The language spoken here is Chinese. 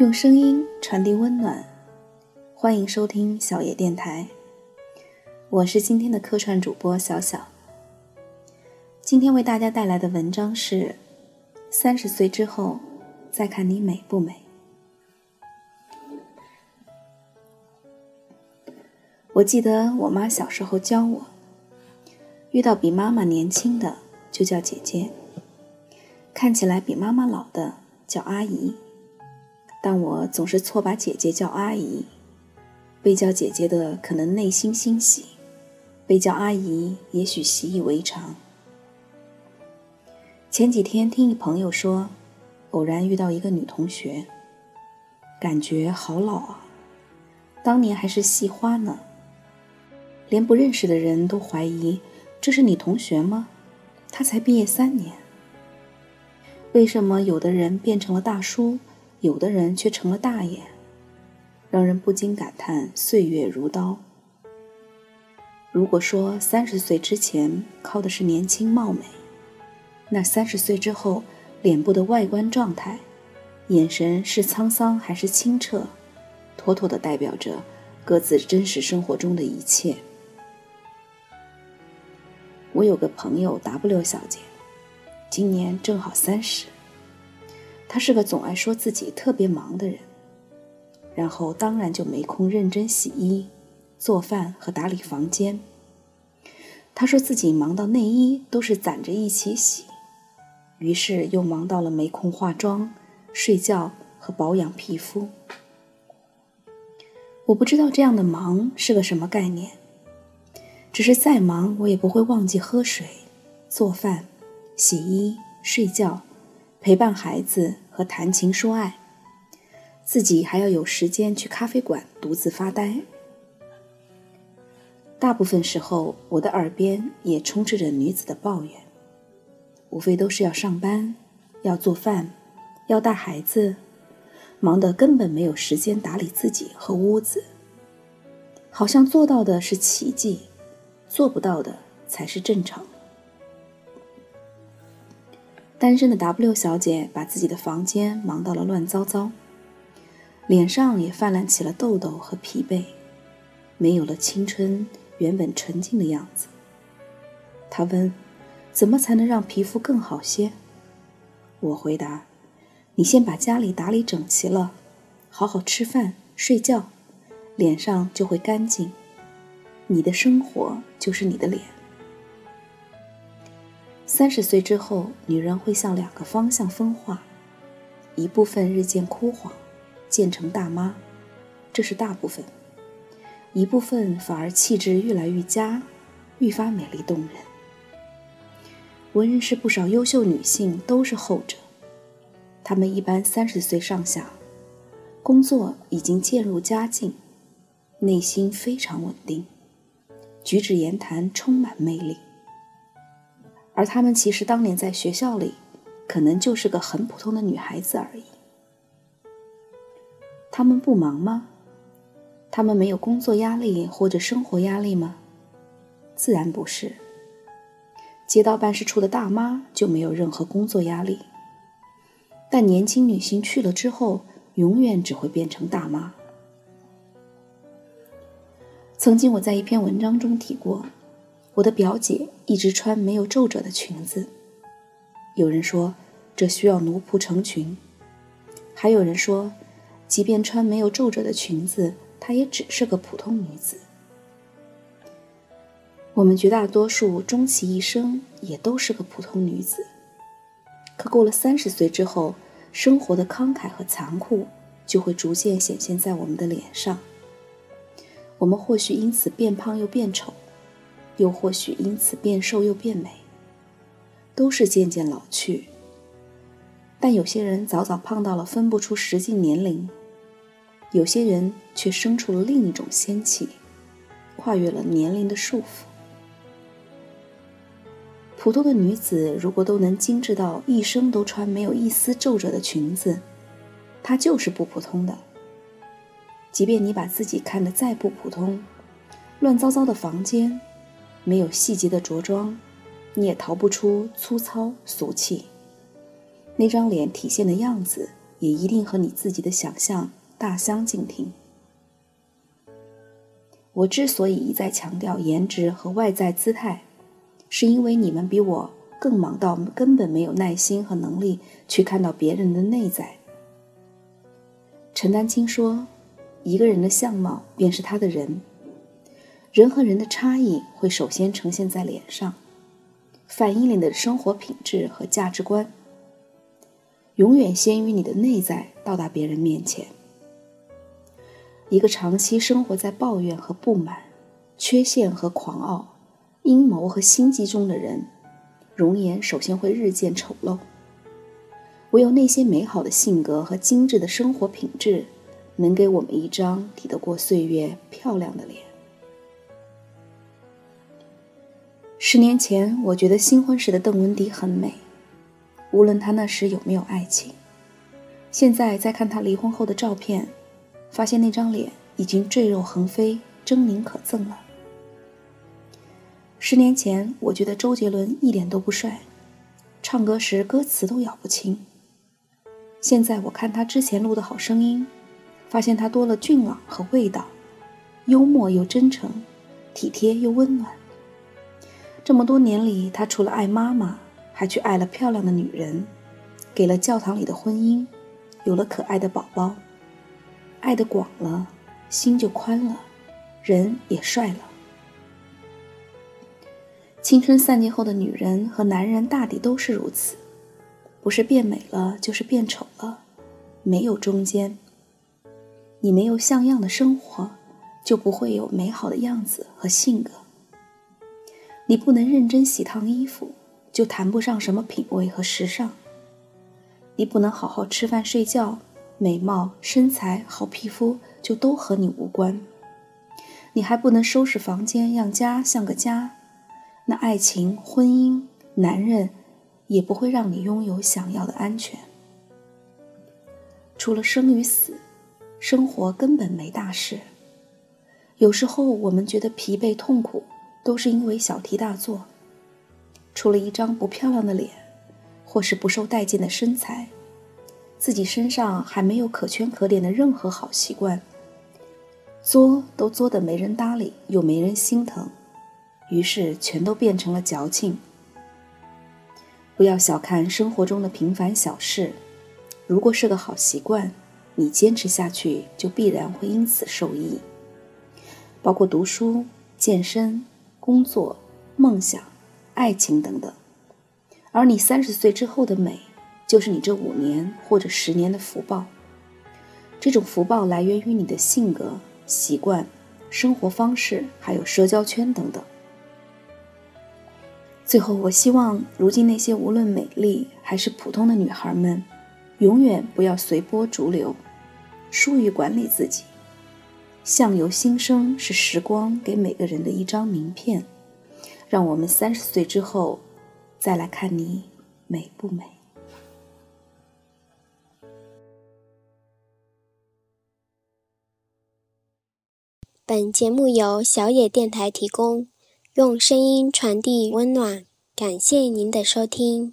用声音传递温暖，欢迎收听小野电台。我是今天的客串主播小小。今天为大家带来的文章是：三十岁之后，再看你美不美。我记得我妈小时候教我，遇到比妈妈年轻的就叫姐姐，看起来比妈妈老的叫阿姨。但我总是错把姐姐叫阿姨，被叫姐姐的可能内心欣喜，被叫阿姨也许习以为常。前几天听一朋友说，偶然遇到一个女同学，感觉好老啊，当年还是系花呢，连不认识的人都怀疑这是你同学吗？她才毕业三年，为什么有的人变成了大叔？有的人却成了大爷，让人不禁感叹岁月如刀。如果说三十岁之前靠的是年轻貌美，那三十岁之后脸部的外观状态、眼神是沧桑还是清澈，妥妥的代表着各自真实生活中的一切。我有个朋友 W 小姐，今年正好三十。他是个总爱说自己特别忙的人，然后当然就没空认真洗衣、做饭和打理房间。他说自己忙到内衣都是攒着一起洗，于是又忙到了没空化妆、睡觉和保养皮肤。我不知道这样的忙是个什么概念，只是再忙我也不会忘记喝水、做饭、洗衣、睡觉。陪伴孩子和谈情说爱，自己还要有时间去咖啡馆独自发呆。大部分时候，我的耳边也充斥着女子的抱怨，无非都是要上班、要做饭、要带孩子，忙得根本没有时间打理自己和屋子。好像做到的是奇迹，做不到的才是正常。单身的 W 小姐把自己的房间忙到了乱糟糟，脸上也泛滥起了痘痘和疲惫，没有了青春原本纯净的样子。她问：“怎么才能让皮肤更好些？”我回答：“你先把家里打理整齐了，好好吃饭睡觉，脸上就会干净。你的生活就是你的脸。”三十岁之后，女人会向两个方向分化：一部分日渐枯黄，渐成大妈，这是大部分；一部分反而气质越来愈佳，愈发美丽动人。我认识不少优秀女性都是后者，她们一般三十岁上下，工作已经渐入佳境，内心非常稳定，举止言谈充满魅力。而她们其实当年在学校里，可能就是个很普通的女孩子而已。她们不忙吗？她们没有工作压力或者生活压力吗？自然不是。街道办事处的大妈就没有任何工作压力，但年轻女性去了之后，永远只会变成大妈。曾经我在一篇文章中提过。我的表姐一直穿没有皱褶的裙子，有人说这需要奴仆成群，还有人说，即便穿没有皱褶的裙子，她也只是个普通女子。我们绝大多数终其一生也都是个普通女子，可过了三十岁之后，生活的慷慨和残酷就会逐渐显现在我们的脸上。我们或许因此变胖又变丑。又或许因此变瘦又变美，都是渐渐老去。但有些人早早胖到了分不出实际年龄，有些人却生出了另一种仙气，跨越了年龄的束缚。普通的女子如果都能精致到一生都穿没有一丝皱褶的裙子，她就是不普通的。即便你把自己看得再不普通，乱糟糟的房间。没有细节的着装，你也逃不出粗糙俗气。那张脸体现的样子也一定和你自己的想象大相径庭。我之所以一再强调颜值和外在姿态，是因为你们比我更忙到根本没有耐心和能力去看到别人的内在。陈丹青说：“一个人的相貌便是他的人，人和人的差异会首先呈现在脸上，反映你的生活品质和价值观，永远先于你的内在到达别人面前。”一个长期生活在抱怨和不满、缺陷和狂傲、阴谋和心机中的人，容颜首先会日渐丑陋。唯有那些美好的性格和精致的生活品质，能给我们一张抵得过岁月、漂亮的脸。十年前，我觉得新婚时的邓文迪很美，无论她那时有没有爱情。现在再看她离婚后的照片。发现那张脸已经赘肉横飞、狰狞可憎了。十年前，我觉得周杰伦一点都不帅，唱歌时歌词都咬不清。现在我看他之前录的好声音，发现他多了俊朗和味道，幽默又真诚，体贴又温暖。这么多年里，他除了爱妈妈，还去爱了漂亮的女人，给了教堂里的婚姻，有了可爱的宝宝。爱的广了，心就宽了，人也帅了。青春散尽后的女人和男人大抵都是如此，不是变美了，就是变丑了，没有中间。你没有像样的生活，就不会有美好的样子和性格。你不能认真洗烫衣服，就谈不上什么品味和时尚。你不能好好吃饭睡觉。美貌、身材、好皮肤就都和你无关，你还不能收拾房间，让家像个家。那爱情、婚姻、男人，也不会让你拥有想要的安全。除了生与死，生活根本没大事。有时候我们觉得疲惫、痛苦，都是因为小题大做。除了一张不漂亮的脸，或是不受待见的身材。自己身上还没有可圈可点的任何好习惯，作都作得没人搭理，又没人心疼，于是全都变成了矫情。不要小看生活中的平凡小事，如果是个好习惯，你坚持下去就必然会因此受益。包括读书、健身、工作、梦想、爱情等等。而你三十岁之后的美。就是你这五年或者十年的福报。这种福报来源于你的性格、习惯、生活方式，还有社交圈等等。最后，我希望如今那些无论美丽还是普通的女孩们，永远不要随波逐流，疏于管理自己。相由心生是时光给每个人的一张名片，让我们三十岁之后再来看你美不美。本节目由小野电台提供，用声音传递温暖。感谢您的收听。